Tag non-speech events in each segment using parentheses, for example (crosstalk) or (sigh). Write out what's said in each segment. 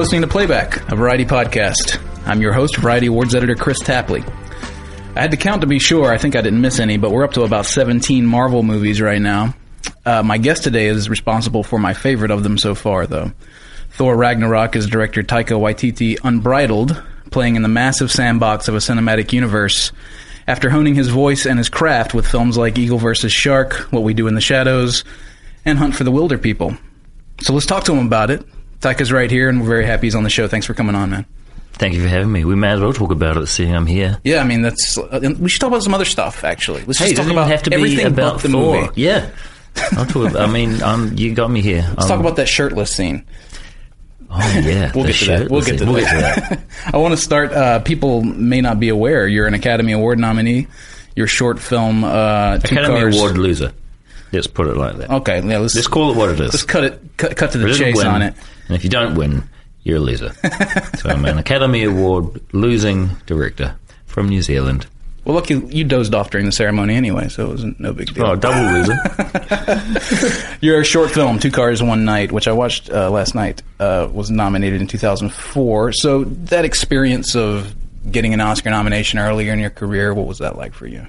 Listening to Playback, a variety podcast. I'm your host, Variety Awards editor Chris Tapley. I had to count to be sure. I think I didn't miss any, but we're up to about 17 Marvel movies right now. Uh, my guest today is responsible for my favorite of them so far, though. Thor Ragnarok is director Taika Waititi unbridled, playing in the massive sandbox of a cinematic universe. After honing his voice and his craft with films like Eagle vs. Shark, What We Do in the Shadows, and Hunt for the Wilderpeople. So let's talk to him about it. Taika's right here, and we're very happy he's on the show. Thanks for coming on, man. Thank you for having me. We may as well talk about it, seeing I'm here. Yeah, I mean that's. Uh, we should talk about some other stuff. Actually, let's Hey, just talk doesn't about have to be everything about but the Thor. movie. Yeah. I'll talk. I mean, um, you got me here. Let's talk about that shirtless scene. Oh yeah, (laughs) We'll get to. We'll get to we'll that. get to that. I want to start. Uh, people may not be aware you're an Academy Award nominee. Your short film, uh, Academy Cars. Award loser. Let's put it like that. Okay, yeah, let's Let's call it what it is. let's cut it cut, cut to the If it doesn't chase win, on it. And if you don't win, you're a loser. (laughs) so I'm an Academy Award losing director from New Zealand. Well, look, you, you dozed off during the ceremony anyway, so it wasn't no big deal. Oh, double loser. (laughs) Your short film, Two Cars, One Night, which I watched uh, last night, uh, was nominated in 2004. So that experience of getting an Oscar nomination earlier in your career, what was that like for you?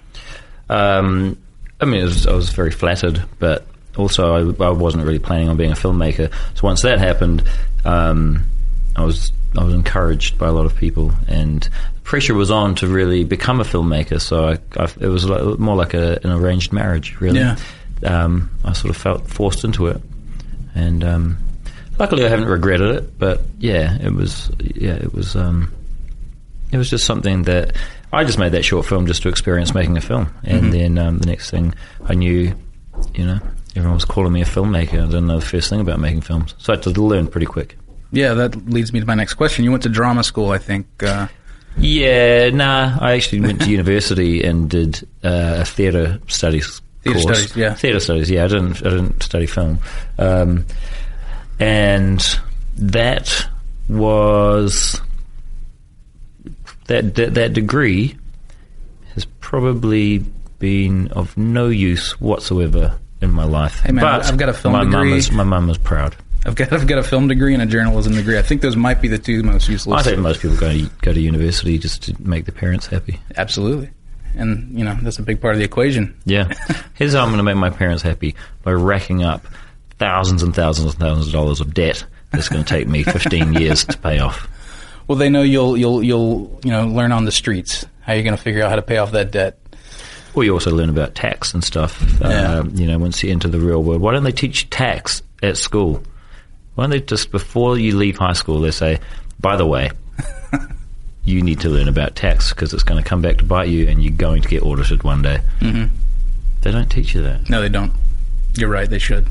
Um, I mean, was, I was very flattered, but also I, I wasn't really planning on being a filmmaker. So once that happened, um, I was I was encouraged by a lot of people, and the pressure was on to really become a filmmaker. So I, I, it was like, more like a, an arranged marriage, really. Yeah. Um, I sort of felt forced into it, and um, luckily I haven't regretted it. But yeah, it was yeah it was. Um, it was just something that I just made that short film just to experience making a film, and then um, the next thing I knew, you know, everyone was calling me a filmmaker. I didn't know the first thing about making films, so I had to learn pretty quick. Yeah, that leads me to my next question. You went to drama school, I think. Uh, Yeah, nah. I actually went to (laughs) university and did uh, a theatre studies Theatre course. studies, yeah. theatre studies. Yeah, I didn't. I didn't study film, um, and that was that, that that degree has probably been of no use whatsoever in my life. Hey, man, but I've got a film my Mum degree. is, my mum is proud. I've got I've got a film degree and a journalism degree. I think those might be the two most useless. I think most people go to, go to university just to make their parents happy. Absolutely, and you know that's a big part of the equation. Yeah. (laughs) Here's how I'm going to make my parents happy by racking up thousands and thousands and thousands of dollars of debt that's going to take me 15 years to pay off. Well, they know you'll you'll you'll you know learn on the streets how you're going to figure out how to pay off that debt. Well, you also learn about tax and stuff, Yeah. um, you know, once you enter the real world. Why don't they teach tax at school? Why don't they just, before you leave high school, they say, by the way, (laughs) you need to learn about tax because it's going to come back to bite you and you're going to get audited one day. Mm-hmm. They don't teach you that. No, they don't. You're right. They should.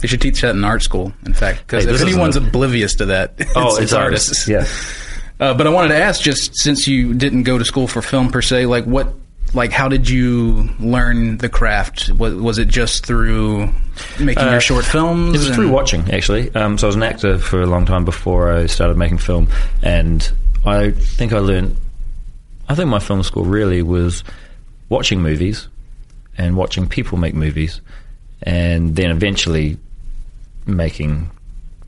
They should teach that in art school. In fact, because Hey, if anyone's isn't oblivious to that, it's, Oh, it's artists. Yeah. (laughs) Uh, but I wanted to ask, just since you didn't go to school for film per se, like what, like how did you learn the craft? Was, was it just through making your short films? Uh, It was through watching, actually. Um, so I was an actor for a long time before I started making film, and I think I learned. I think my film school really was watching movies and watching people make movies, and then eventually making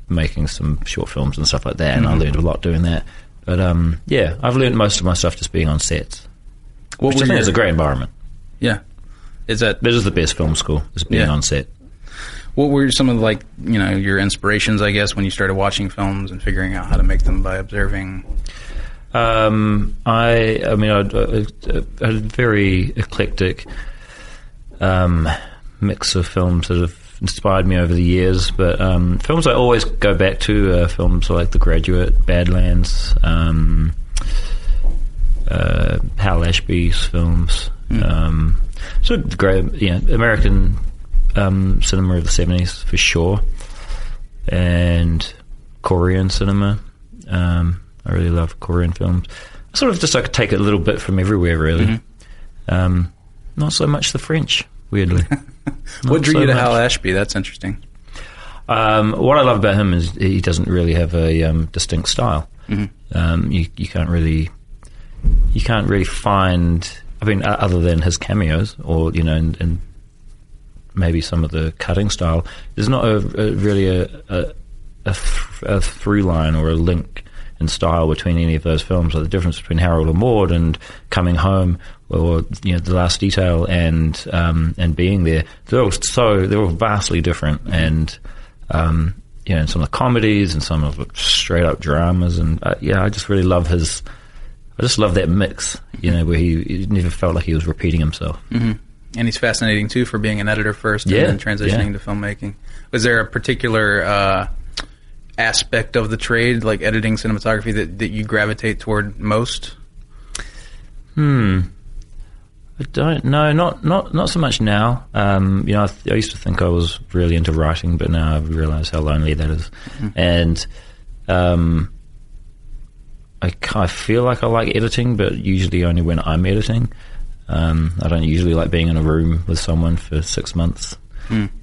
making some short films and stuff like that. And I Mm-hmm. learned a lot doing that. But um, yeah, I've learned most of my stuff just being on sets, What which I think is a great environment. Yeah. Is that This is the best film school, is being Yeah. on set. what were some of like you know your inspirations? I guess when you started watching films and figuring out how to make them by observing. Um, I, I mean, I, I, I had a very eclectic um, mix of films that have inspired me over the years. But um, films I always go back to are films like The Graduate, Badlands, um, uh, Hal Ashby's films. Um, so great, yeah, American um, cinema of the seventies for sure, and Korean cinema. Um, I really love Korean films. I sort of just like take a little bit from everywhere, really. Um, not so much the French, weirdly. (laughs) What drew so you to much. Hal Ashby? That's interesting. Um, what I love about him is he doesn't really have a um, distinct style. Um, you, you can't really, you can't really find. I mean, other than his cameos, or you know, and, and maybe some of the cutting style, there's not a, a really a, a, a, th- a through line or a link in style between any of those films, or the difference between Harold and Maude and Coming Home, or you know, The Last Detail, and um, and Being There. They're all so they're all vastly different, and um, you know, and some of the comedies and some of the straight up dramas, and uh, yeah, I just really love his. I just love that mix, you know, where he, he never felt like he was repeating himself. Mm-hmm. And he's fascinating too for being an editor first Yeah, and then transitioning yeah. to filmmaking. Was there a particular uh, aspect of the trade, like editing cinematography, that, that you gravitate toward most? Hmm. I don't know. Not not not so much now. Um, you know, I, th- I used to think I was really into writing, but now I've realised how lonely that is. And um, I, I feel like I like editing, but usually only when I'm editing. Um, I don't usually like being in a room with someone for six months.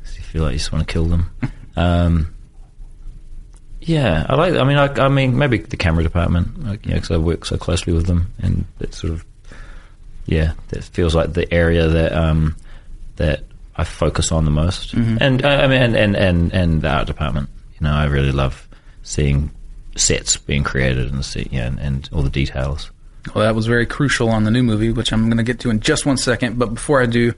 'cause You feel like you just want to kill them. (laughs) um, yeah, I like. I mean, I, I mean, maybe the camera department, like, you know, because I work so closely with them, and it sort of, yeah, that feels like the area that um, that I focus on the most. And uh, I mean, and, and and and the art department. You know, I really love seeing sets being created and see, yeah, and, and all the details. Well, that was very crucial on the new movie, which I'm going to get to in just one second. But before I do,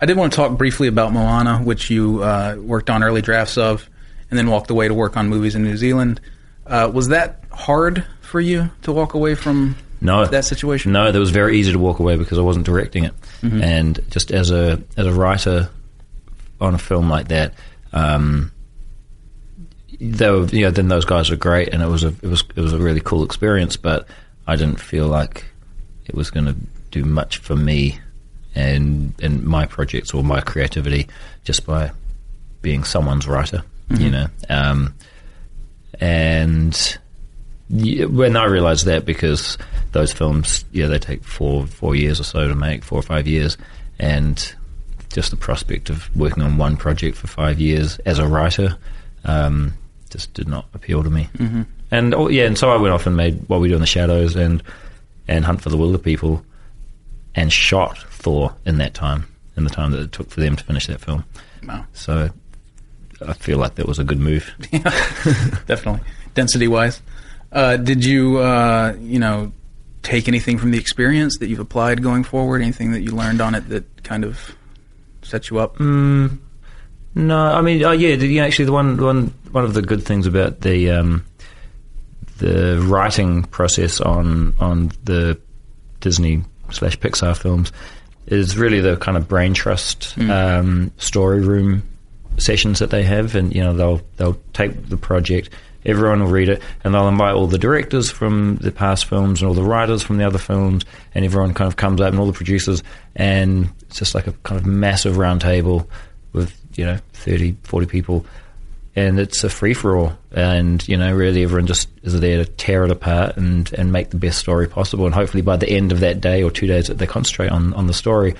I did want to talk briefly about Moana, which you uh, worked on early drafts of, and then walked away to work on movies in New Zealand. Uh, was that hard for you to walk away from No, that situation? No, that was very easy to walk away because I wasn't directing it, and just as a as a writer on a film like that, um, though you know, then those guys were great, and it was a it was it was a really cool experience. But I didn't feel like it was going to do much for me and and my projects or my creativity just by being someone's writer, you know. Um, and yeah, when I realised that, because those films, yeah, they take four four years or so to make, four or five years, and just the prospect of working on one project for five years as a writer um, just did not appeal to me. Mm-hmm. And oh, yeah, and so I went off and made What We Do in the Shadows and and Hunt for the Wilderpeople, and shot Thor in that time, in the time that it took for them to finish that film. Wow. So I feel like that was a good move. (laughs) Definitely. Density wise. Uh, did you, uh, you know, take anything from the experience that you've applied going forward? Anything that you learned on it that kind of set you up? No, I mean, oh yeah, the, you know, actually, the one one one of the good things about the um, the writing process on on the Disney slash Pixar films is really the kind of brain trust um, story room sessions that they have, and you know they'll they'll take the project. Everyone will read it, and they'll invite all the directors from the past films and all the writers from the other films, and everyone kind of comes up, and all the producers, and it's just like a kind of massive round table with you know 30, 40 people, and it's a free for all, and you know really everyone just is there to tear it apart and and make the best story possible, and hopefully by the end of that day or two days that they concentrate on on the story,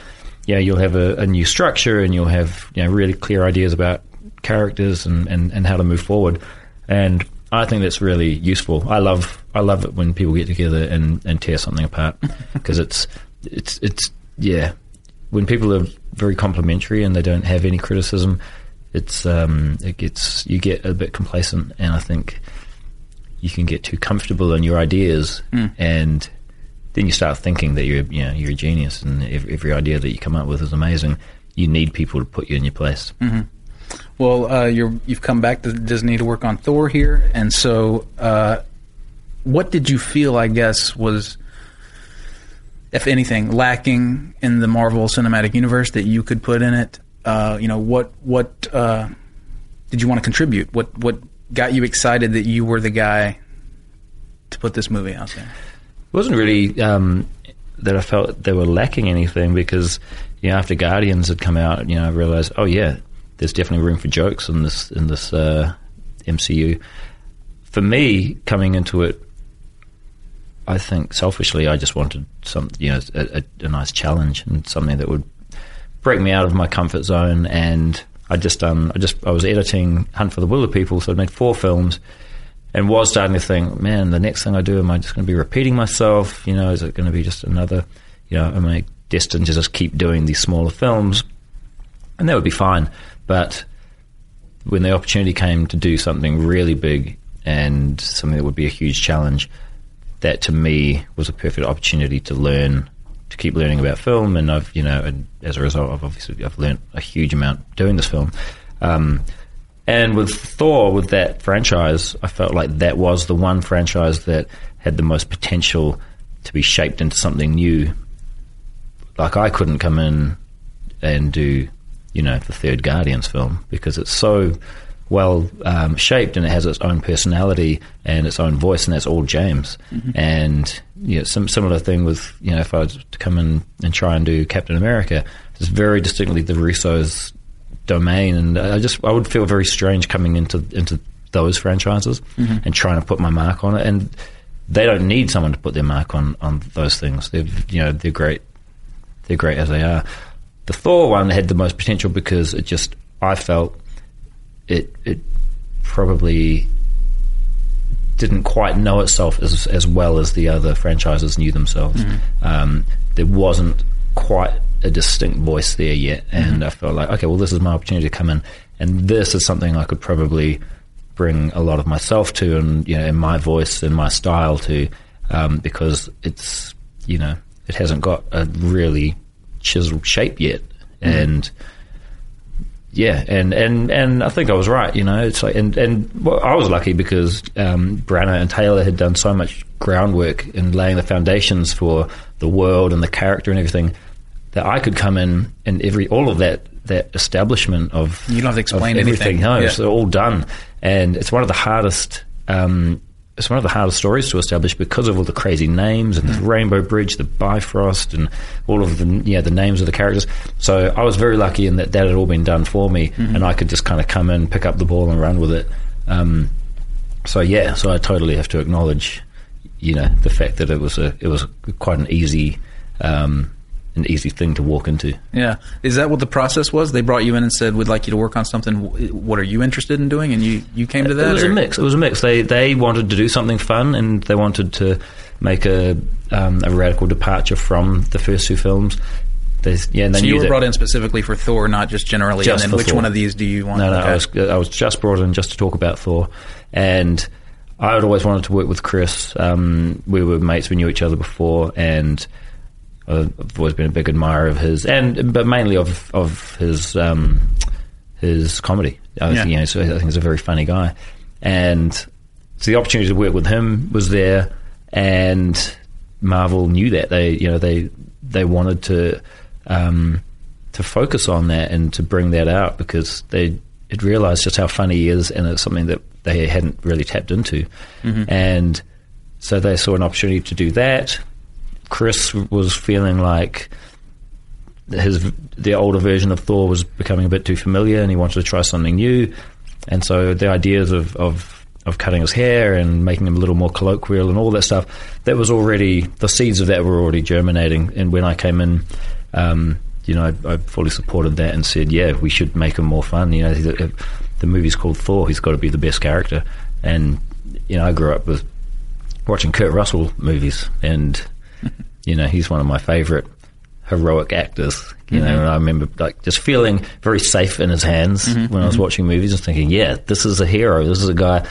yeah, you'll have a, a new structure and you'll have you know really clear ideas about characters and, and, and how to move forward, and I think that's really useful. I love I love it when people get together and, and tear something apart (laughs) because it's it's it's yeah when people are very complimentary and they don't have any criticism, it's um, it gets you get a bit complacent, and I think you can get too comfortable in your ideas, and then you start thinking that you're you know you're a genius, and every, every idea that you come up with is amazing. You need people to put you in your place. Well, uh, you're, you've come back to Disney to work on Thor here, and so uh, what did you feel? I guess was, if anything, lacking in the Marvel Cinematic Universe that you could put in it. Uh, you know, what what uh, did you want to contribute? What what got you excited that you were the guy to put this movie out there? It wasn't really um, that I felt they were lacking anything because you know after Guardians had come out, you know I realized oh yeah, there's definitely room for jokes in this in this uh, MCU. For me, coming into it, I think selfishly, I just wanted some you know a, a, a nice challenge and something that would break me out of my comfort zone and. I just done. I just. I was editing Hunt for the Wilderpeople, so I'd made four films, and was starting to think, man, the next thing I do, am I just going to be repeating myself? You know, is it going to be just another, you know, am I destined to just keep doing these smaller films? And that would be fine. But when the opportunity came to do something really big and something that would be a huge challenge, that to me was a perfect opportunity to learn, to keep learning about film. And I've, you know, and as a result, I've obviously I've learned a huge amount doing this film. Um, and with Thor, with that franchise, I felt like that was the one franchise that had the most potential to be shaped into something new. Like I couldn't come in and do, you know, the third Guardians film because it's so well um, shaped and it has its own personality and its own voice, and that's all James. Mm-hmm. And you know, some similar thing with you know, if I was to come in and try and do Captain America, it's very distinctly the Russos' domain, and I just I would feel very strange coming into into those franchises mm-hmm. and trying to put my mark on it. And they don't need someone to put their mark on on those things. They're you know they're great. They're great as they are. The Thor one had the most potential because it just I felt it it probably didn't quite know itself as as well as the other franchises knew themselves. Mm-hmm. Um, there wasn't quite a distinct voice there yet, and mm-hmm. I felt like okay, well, this is my opportunity to come in, and this is something I could probably bring a lot of myself to, and you know, and my voice and my style to, um, because it's you know it hasn't got a really chiseled shape yet, mm-hmm. and yeah, and, and, and I think I was right. You know, it's like and and well, I was lucky because um, Branagh and Taylor had done so much groundwork in laying the foundations for the world and the character and everything that I could come in and every all of that that establishment of you don't have to explain everything. anything. No, yeah. it's all done, and it's one of the hardest. Um, it's one of the hardest stories to establish because of all the crazy names and the mm. Rainbow Bridge, the Bifrost, and all of the yeah the names of the characters. So I was very lucky in that that had all been done for me, mm-hmm. and I could just kind of come in, pick up the ball, and run with it. Um, so yeah, so I totally have to acknowledge, you know, the fact that it was a it was quite an easy. Um, an easy thing to walk into. Yeah, is that what the process was? They brought you in and said, "We'd like you to work on something. What are you interested in doing?" And you you came to that. It was or? a mix. It was a mix. They they wanted to do something fun and they wanted to make a um, a radical departure from the first two films. Yeah, so you were brought in specifically for Thor, not just generally. Just and then which Thor. one of these do you want? No, no, okay. I was I was just brought in just to talk about Thor, and I had always wanted to work with Chris. Um, we were mates. We knew each other before, and I've always been a big admirer of his, and but mainly of of his um, his comedy. I yeah. think, you know, so I think he's a very funny guy, and so the opportunity to work with him was there, and Marvel knew that they you know they they wanted to um, to focus on that and to bring that out because they had realized just how funny he is, and it's something that they hadn't really tapped into, mm-hmm. and so they saw an opportunity to do that Chris was feeling like his the older version of Thor was becoming a bit too familiar, and he wanted to try something new. And so the ideas of, of of cutting his hair and making him a little more colloquial and all that stuff that was already the seeds of that were already germinating. And when I came in, um, you know, I, I, fully supported that and said, yeah, we should make him more fun. You know, the, the movie's called Thor; he's got to be the best character. And you know, I grew up with watching Kurt Russell movies and you know, he's one of my favourite heroic actors. You mm-hmm. know, and I remember like just feeling very safe in his hands mm-hmm. when I was mm-hmm. watching movies and thinking, yeah, this is a hero. This is a guy.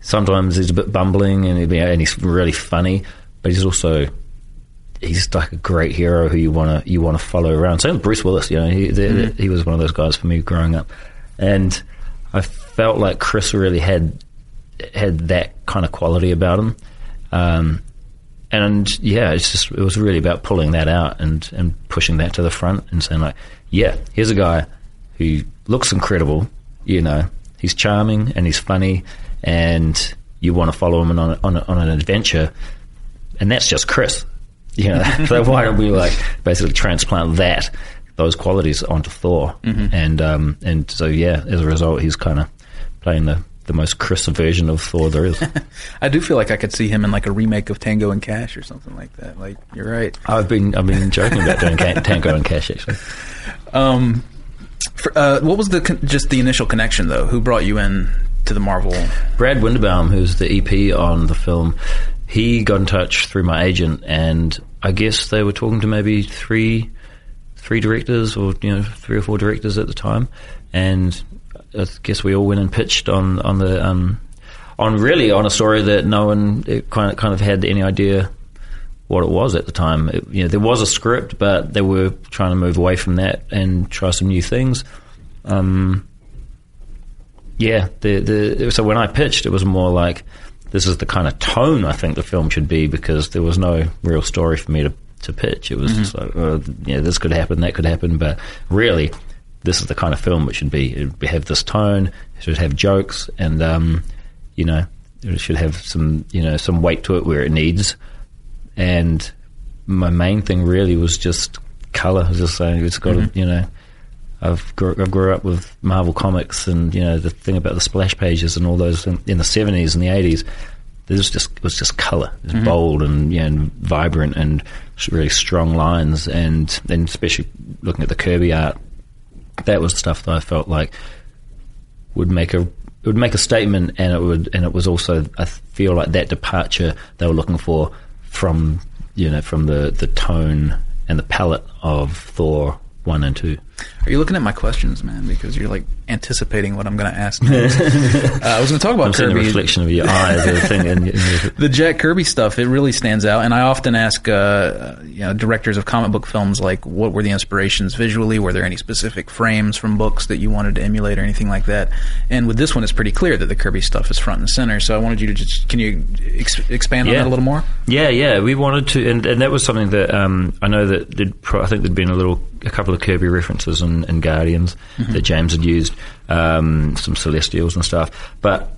Sometimes he's a bit bumbling and, and he's really funny, but he's also he's like a great hero who you want to you want to follow around. Same with Bruce Willis. You know, he mm-hmm. he was one of those guys for me growing up, and I felt like Chris really had had that kind of quality about him. Um, and yeah, it's just it was really about pulling that out and and pushing that to the front and saying like, yeah, here's a guy who looks incredible. You know, he's charming and he's funny, and you want to follow him on on, on an adventure, and that's just Chris. (laughs) You know, (laughs) so why don't we like basically transplant that those qualities onto Thor? Mm-hmm. And um, and so yeah, as a result, he's kind of playing the the most Chris version of Thor there is. (laughs) I do feel like I could see him in like a remake of Tango and Cash or something like that. Like you're right. I've been I've been joking about doing (laughs) Tango and Cash actually. Um, for, uh, what was the con- just the initial connection though? Who brought you in to the Marvel? Brad Winderbaum, who's the EP on the film. He got in touch through my agent, and I guess they were talking to maybe three, three directors or you know three or four directors at the time, and I guess we all went and pitched on on the um, on really on a story that no one kind of, kind of had any idea what it was at the time. It, you know, there was a script, but they were trying to move away from that and try some new things. Um, yeah, the the so when I pitched, it was more like this is the kind of tone I think the film should be because there was no real story for me to, to pitch. It was mm-hmm. just like, oh, yeah, this could happen, that could happen, but really, this is the kind of film it should be. It should have this tone, it should have jokes, and um, you know, it should have some you know some weight to it where it needs. And my main thing really was just color. Was Just saying, it's got mm-hmm. you know. I've grew, I grew up with Marvel comics, and you know the thing about the splash pages and all those in, in the seventies and the eighties. There's just it was just color, it was mm-hmm. bold and you know, and vibrant and really strong lines, and then especially looking at the Kirby art, that was stuff that I felt like would make a would make a statement, and it would and it was also I feel like that departure they were looking for from you know from the the tone and the palette of Thor one and two. Are you looking at my questions, man? Because you're like anticipating what I'm going to ask. (laughs) uh, I was going to talk about I'm Kirby. The reflection of your eyes. (laughs) the Jack Kirby stuff it really stands out, and I often ask uh, you know, directors of comic book films like, what were the inspirations visually? Were there any specific frames from books that you wanted to emulate or anything like that? And with this one, it's pretty clear that the Kirby stuff is front and center. So I wanted you to just can you ex- expand yeah. on that a little more? Yeah, yeah, we wanted to, and, and that was something that um, I know that I think there'd been a little a couple of Kirby references in, in Guardians mm-hmm. that James had used, um, some Celestials and stuff. But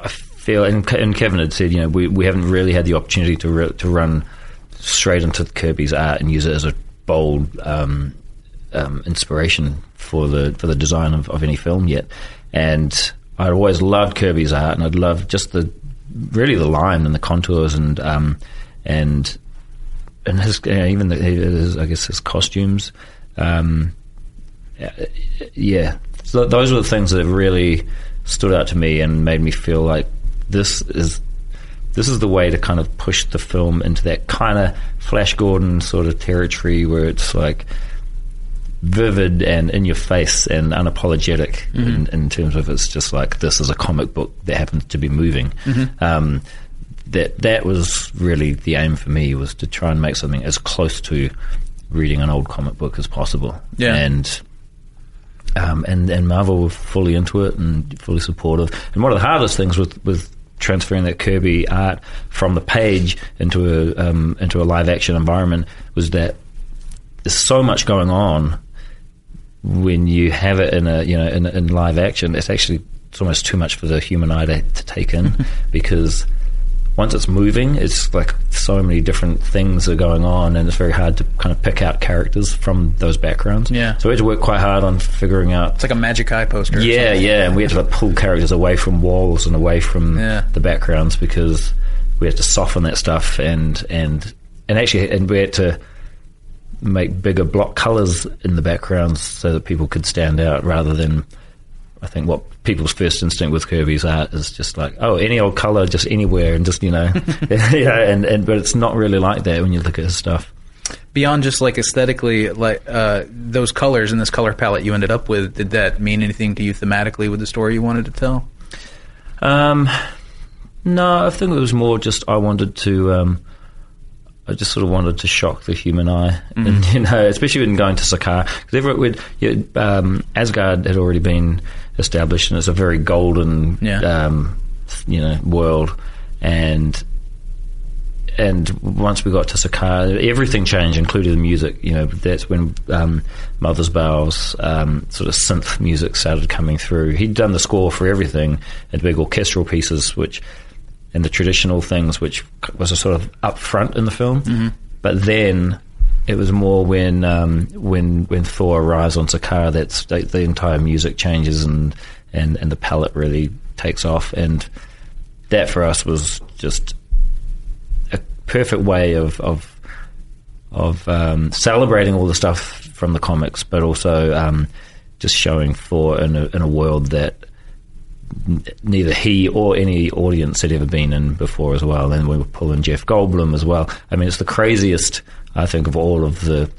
I feel, and, and, Kevin had said, you know, we, we haven't really had the opportunity to re- to run straight into Kirby's art and use it as a bold um, um, inspiration for the for the design of, of any film yet. And I'd always loved Kirby's art, and I'd love just the really the line and the contours and um, and and his you know, even the, his, I guess his costumes. Um, yeah, so those were the things that really stood out to me and made me feel like this is this is the way to kind of push the film into that kind of Flash Gordon sort of territory where it's like vivid and in your face and unapologetic mm-hmm. in, in, terms of it's just like this is a comic book that happens to be moving. Mm-hmm. Um, that that was really the aim for me was to try and make something as close to reading an old comic book as possible. Yeah. And um, and and Marvel were fully into it and fully supportive. And one of the hardest things with with transferring that Kirby art from the page into a um, into a live action environment was that there's so much going on when you have it in a you know in, in live action. It's actually it's almost too much for the human eye to, to take in (laughs) because once it's moving, it's like so many different things are going on, and it's very hard to kind of pick out characters from those backgrounds. Yeah. So we had to work quite hard on figuring out. It's like a Magic Eye poster. Yeah, yeah, and we had to like, pull characters away from walls and away from yeah. the backgrounds because we had to soften that stuff and and and actually and we had to make bigger block colors in the backgrounds so that people could stand out rather than I think what people's first instinct with Kirby's art is just like, oh, any old color, just anywhere, and just you know, (laughs) (laughs) yeah, and, and but it's not really like that when you look at his stuff. Beyond just like aesthetically, like uh, those colors and this color palette you ended up with, did that mean anything to you thematically with the story you wanted to tell? Um, no, I think it was more just I wanted to. Um, I just sort of wanted to shock the human eye, mm. and you know, especially when going to Sakaar, because you know, um, Asgard had already been established, and it's a very golden, yeah. um, you know, world. And and once we got to Sakaar, everything changed, including the music. You know, that's when um, Mothersbaugh's um, sort of synth music started coming through. He'd done the score for everything and big orchestral pieces, which and the traditional things, which was a sort of upfront in the film. Mm-hmm. But then it was more when um, when when Thor arrives on Sakaar that the, the, entire music changes and, and and the palette really takes off, and that for us was just a perfect way of of of um, celebrating all the stuff from the comics, but also um, just showing Thor in a, in a world that neither he or any audience had ever been in before as well. And we were pulling Jeff Goldblum as well. I mean, it's the craziest I think of all of the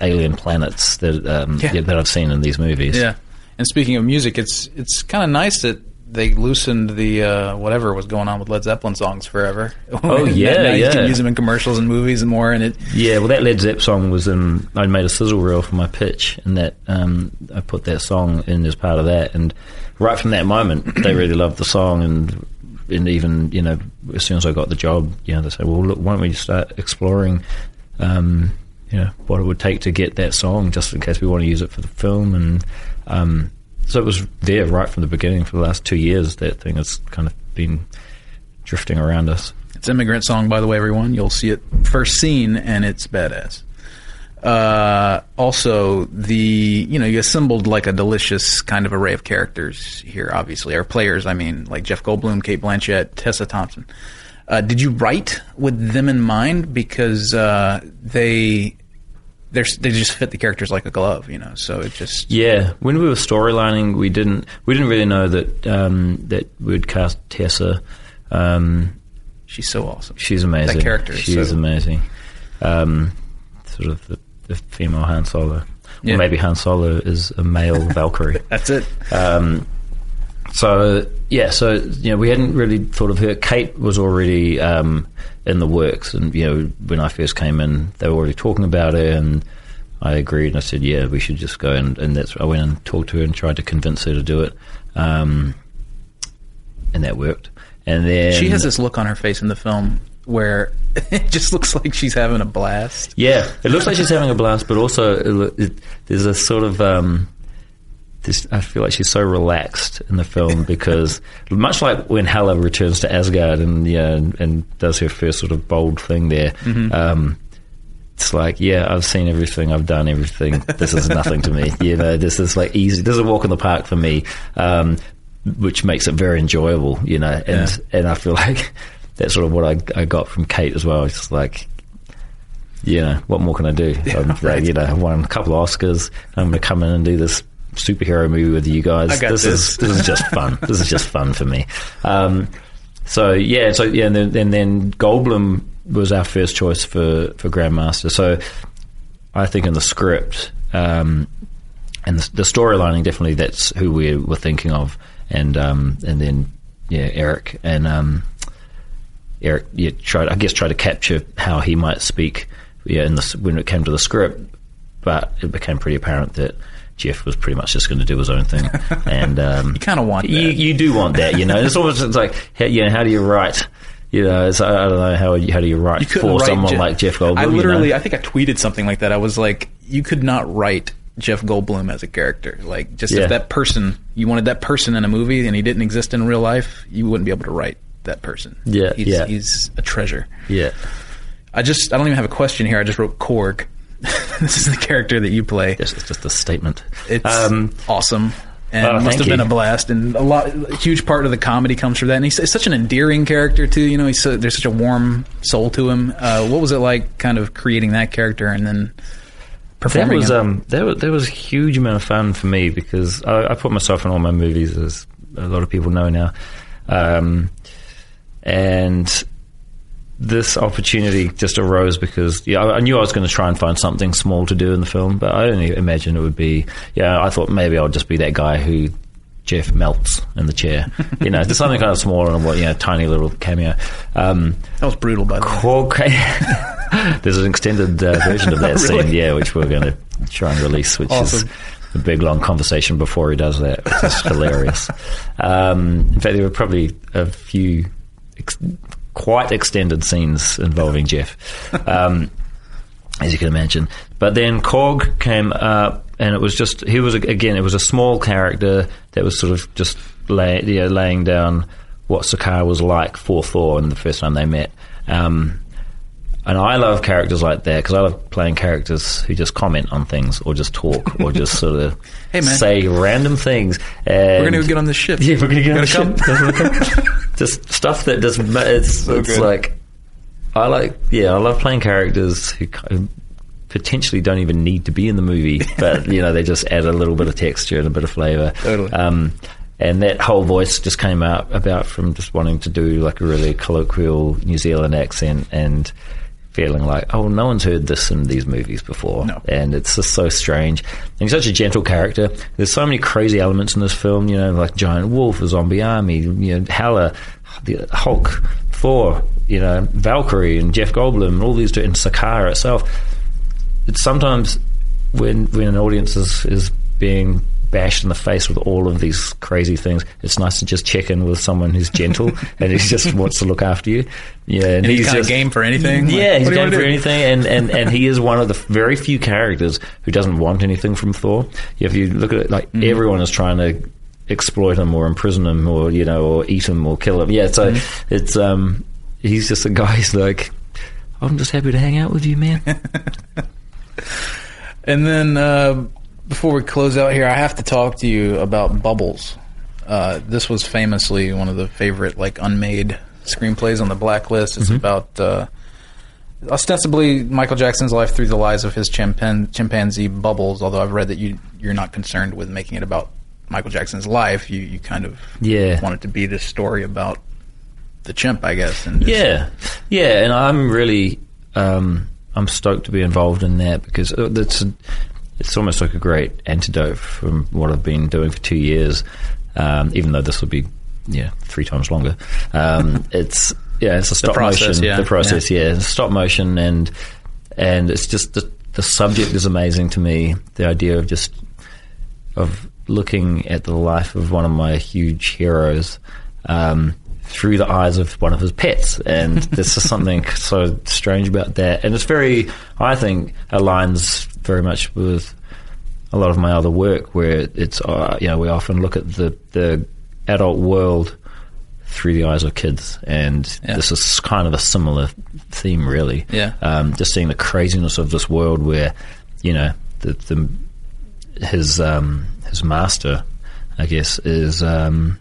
alien planets that um, yeah. that I've seen in these movies. Yeah. And speaking of music, it's it's kind of nice that they loosened the uh, whatever was going on with Led Zeppelin songs forever. (laughs) Oh, yeah, now you yeah. can use them in commercials and movies and more. And it Yeah, well, that Led Zepp song was in. I made a sizzle reel for my pitch, and that um, I put that song in as part of that. And right from that moment, (clears throat) they really loved the song, and and even you know, as soon as I got the job, you know, they said, "Well, look, why don't we start exploring, um, you know, what it would take to get that song, just in case we want to use it for the film." And um, so it was there right from the beginning for the last two years. That thing has kind of been drifting around us. It's immigrant song, by the way, everyone. You'll see it first scene, and it's badass. Uh, also, the you know you assembled like a delicious kind of array of characters here. Obviously, or players. I mean, like Jeff Goldblum, Cate Blanchett, Tessa Thompson. Uh, did you write with them in mind because uh, they they're, they just fit the characters like a glove, you know? So it just Yeah, when we were storylining, we didn't we didn't really know that um, that we'd cast Tessa. Um, she's so awesome. she's amazing. That character is she is so- amazing. Um, sort of the, the female Han Solo, Yeah. or maybe Han Solo is a male (laughs) Valkyrie. That's it. Um, so yeah, so you know, we hadn't really thought of her. Cate was already um, in the works, and you know, when I first came in, they were already talking about her, and I agreed, and I said, yeah, we should just go, and, and that's I went and talked to her and tried to convince her to do it, um, and that worked. And then She has this look on her face in the film where (laughs) it just looks like she's having a blast. Yeah, it looks like she's having a blast, but also it, it, there's a sort of. Um, this, I feel like she's so relaxed in the film (laughs) because, much like when Hela returns to Asgard and yeah, and, and does her first sort of bold thing there, um, it's like yeah, I've seen everything, I've done everything. This is nothing to me. (laughs) You know, this is like easy. This is a walk in the park for me, um, which makes it very enjoyable. You know, and Yeah. and I feel like that's sort of what I, I got from Cate as well. It's like you know, what more can I do? I'm, like, you know, I won a couple of Oscars. I'm going to come in and do this superhero movie with you guys. I got this, this. is this is just fun. (laughs) this is just fun for me. Um, so yeah, so yeah, and then, and then Goldblum was our first choice for for Grandmaster. So I think in the script um, and the, the storylining, definitely that's who we were thinking of, and um, and then yeah, Eric and um, Eric, yeah, tried I guess tried to capture how he might speak, yeah, in the, when it came to the script, but it became pretty apparent that Jeff was pretty much just going to do his own thing, (laughs) and um, You kinda want you, that. you do want that, you know. It's almost it's like, how, you know, how do you write? You know, it's, I don't know how you- how do you write You for write someone Je- like Jeff Goldblum? I you know? literally, I think I tweeted something like that. I was like, you could not write Jeff Goldblum as a character. Like, just Yeah. if that person, you wanted that person in a movie and he didn't exist in real life, you wouldn't be able to write that person. Yeah, he's, yeah. he's a treasure. yeah. I just, I don't even have a question here. I just wrote Korg. (laughs) this is the character that you play. This is just a statement. It's Um, awesome. And it must have been you. a blast, and a lot, a huge part of the comedy comes from that. And he's, he's such an endearing character too. You know, he's so, there's such a warm soul to him. Uh, what was it like, kind of creating that character and then That performing was him? um that was, that was a huge amount of fun for me because I, I put myself in all my movies as a lot of people know now, um, and this opportunity just arose because yeah I, knew I was going to try and find something small to do in the film, but I didn't imagine it would be yeah I thought maybe I'll just be that guy who. Jeff melts in the chair, you know, just something kind of small and what, you know, tiny little cameo. Um, that was brutal, by the way. (laughs) There's an extended uh, version of that (laughs) Really? scene, yeah, which we're going to try and release, which Awesome. is a big long conversation before he does that, which is (laughs) hilarious. Um, in fact, there were probably a few ex- quite extended scenes involving Jeff, um, as you can imagine. But then Korg came up, and it was just he was again it was a small character that was sort of just lay, yeah, laying down what Sakaar was like for Thor in the first time they met. Um, and I love characters like that because I love playing characters who just comment on things or just talk or just (laughs) sort of Hey, say random things. We're gonna get on this ship. (laughs) yeah, we're gonna get on the ship. (laughs) just stuff that does. ma- It's, it's like I like. Yeah, I love playing characters who potentially don't even need to be in the movie, but you know they just add a little bit of texture and a bit of flavour. Totally. Um, and that whole voice just came out about from just wanting to do like a really colloquial New Zealand accent and feeling like, oh, no one's heard this in these movies before, No. and it's just so strange. And he's such a gentle character. There's so many crazy elements in this film, you know, like giant wolf, a zombie army, you know, Hela, the Hulk, Thor, you know, Valkyrie, and Jeff Goldblum, and all these, and Sakara itself. It's sometimes when when an audience is, is being bashed in the face with all of these crazy things, it's nice to just check in with someone who's gentle (laughs) and who just wants to look after you. Yeah, and, And he's, kind just of game for anything. Like, yeah, he's do you game for do? anything, and, and, and he is one of the very few characters who doesn't want anything from Thor. If you look at it, like Mm-hmm. everyone is trying to exploit him or imprison him or you know or eat him or kill him. Yeah, so Mm-hmm. it's um he's just a guy who's like, I'm just happy to hang out with you, man. (laughs) And then uh, before we close out here, I have to talk to you about Bubbles. Uh, this was famously one of the favorite like unmade screenplays on the blacklist. It's about uh, ostensibly Michael Jackson's life through the lives of his chimpan- chimpanzee Bubbles. Although I've read that you you're not concerned with making it about Michael Jackson's life. You you kind of Yeah. want it to be this story about the chimp, I guess. And just- Yeah, yeah, and I'm really um, I'm stoked to be involved in that because it's it's almost like a great antidote from what I've been doing for two years. Um, even though this will be yeah three times longer, um, (laughs) it's yeah it's a stop process, motion. yeah, the process yeah, it's stop motion and and it's just the the subject is amazing to me. The idea of just of looking at the life of one of my huge heroes um, through the eyes of one of his pets, and there's just something (laughs) so strange about that. And it's very, I think, aligns very much with a lot of my other work, where it's uh, you know we often look at the the adult world through the eyes of kids, and Yeah. this is kind of a similar theme, really. Yeah. Um, just seeing the craziness of this world, where you know the, the his um, his master, I guess, is um,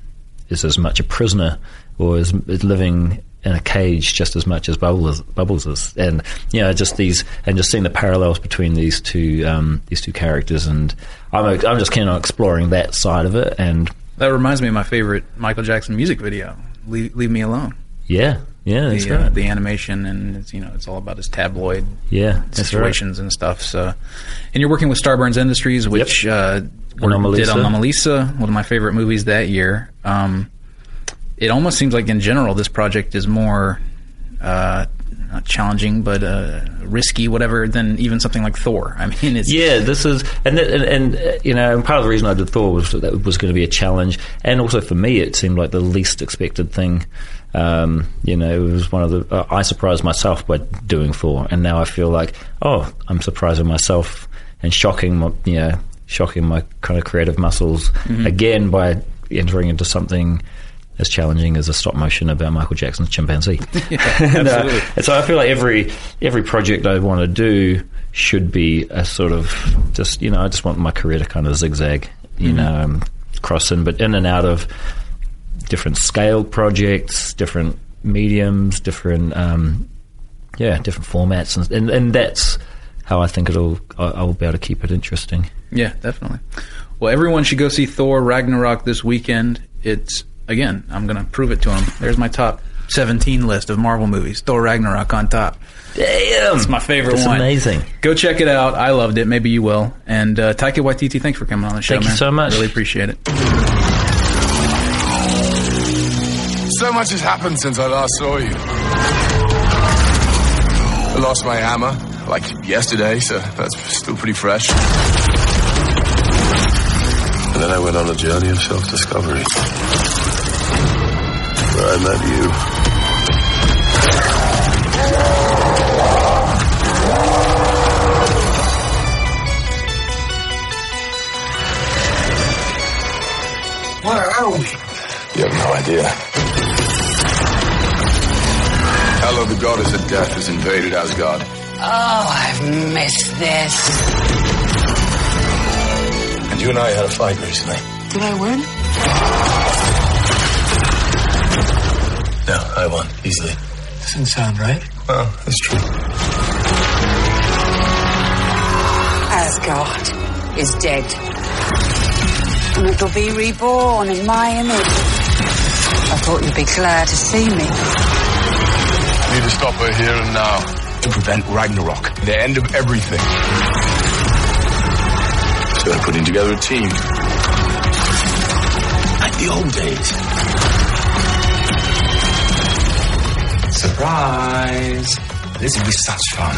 is as much a prisoner or is, is living in a cage just as much as Bubbles, Bubbles is, and you know, just these and just seeing the parallels between these two um, these two characters, and I'm I'm just keen on exploring that side of it, and that reminds me of my favorite Michael Jackson music video, "Leave, Leave Me Alone." yeah, yeah, that's the, uh, the animation and it's, you know it's all about his tabloid yeah, that's right. situations and stuff. So, and you're working with Starburns Industries, which uh, were- Anomalisa. did Anomalisa, one of my favorite movies that year. Um, it almost seems like in general this project is more uh, not challenging, but uh, risky, whatever, than even something like Thor. I mean, it's Yeah, this is, and and, and uh, you know, and part of the reason I did Thor was that was going to be a challenge, and also for me, it seemed like the least expected thing. Um, you know, it was one of the uh, I surprised myself by doing Thor, and now I feel like, oh, I'm surprising myself and shocking my, you know, shocking my kind of creative muscles again by entering into something. As challenging as a stop motion about Michael Jackson's chimpanzee. (laughs) And, uh, (laughs) absolutely. and so I feel like every every project I want to do should be a sort of just you know I just want my career to kind of zigzag, you know, um, cross in, but in and out of different scale projects, different mediums, different um, yeah, different formats, and, and and that's how I think it'll I'll be able to keep it interesting. Yeah, definitely. Well, everyone should go see Thor Ragnarok this weekend. It's again, I'm going to prove it to him. There's my top 17 list of Marvel movies. Thor Ragnarok on top. Damn, It's my favorite That's one. amazing. Go check it out. I loved it. Maybe you will. And uh, Taika Waititi, thanks for coming on the show. Thank you so much. Really appreciate it. So much has happened since I last saw you. I lost my hammer, like yesterday, so that's still pretty fresh. And then I went on a journey of self-discovery. Where I met you. Where are we? You have no idea. Hela, the goddess of death, has invaded Asgard. Oh, I've missed this. And you and I had a fight recently. Did I win? No, I won, easily. Doesn't sound right. Well, that's true. Asgard is dead. And it'll be reborn in my image. I thought you'd be glad to see me. I need to stop her here and now. to prevent Ragnarok, the end of everything. So they're putting together a team. Like the old days. Surprise! This will be such fun.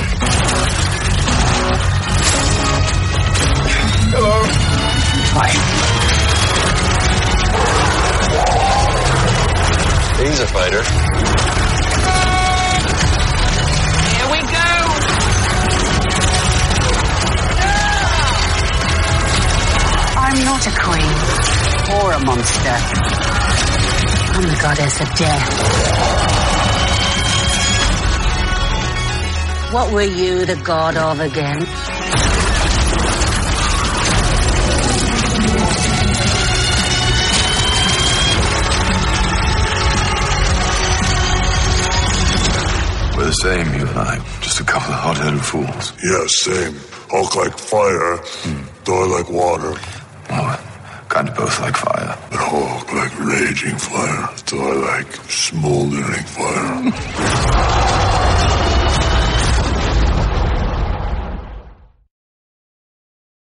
Hello. Hi. He's a fighter. Here we go. I'm not a queen or a monster. I'm the goddess of death. What were you the god of again? We're the same, you and I. Just a couple of hot-headed fools. Yeah, same. Hulk like fire, hmm. Thor like water, Well, kind of both like fire. but Hulk like raging fire, Thor like smoldering fire. (laughs)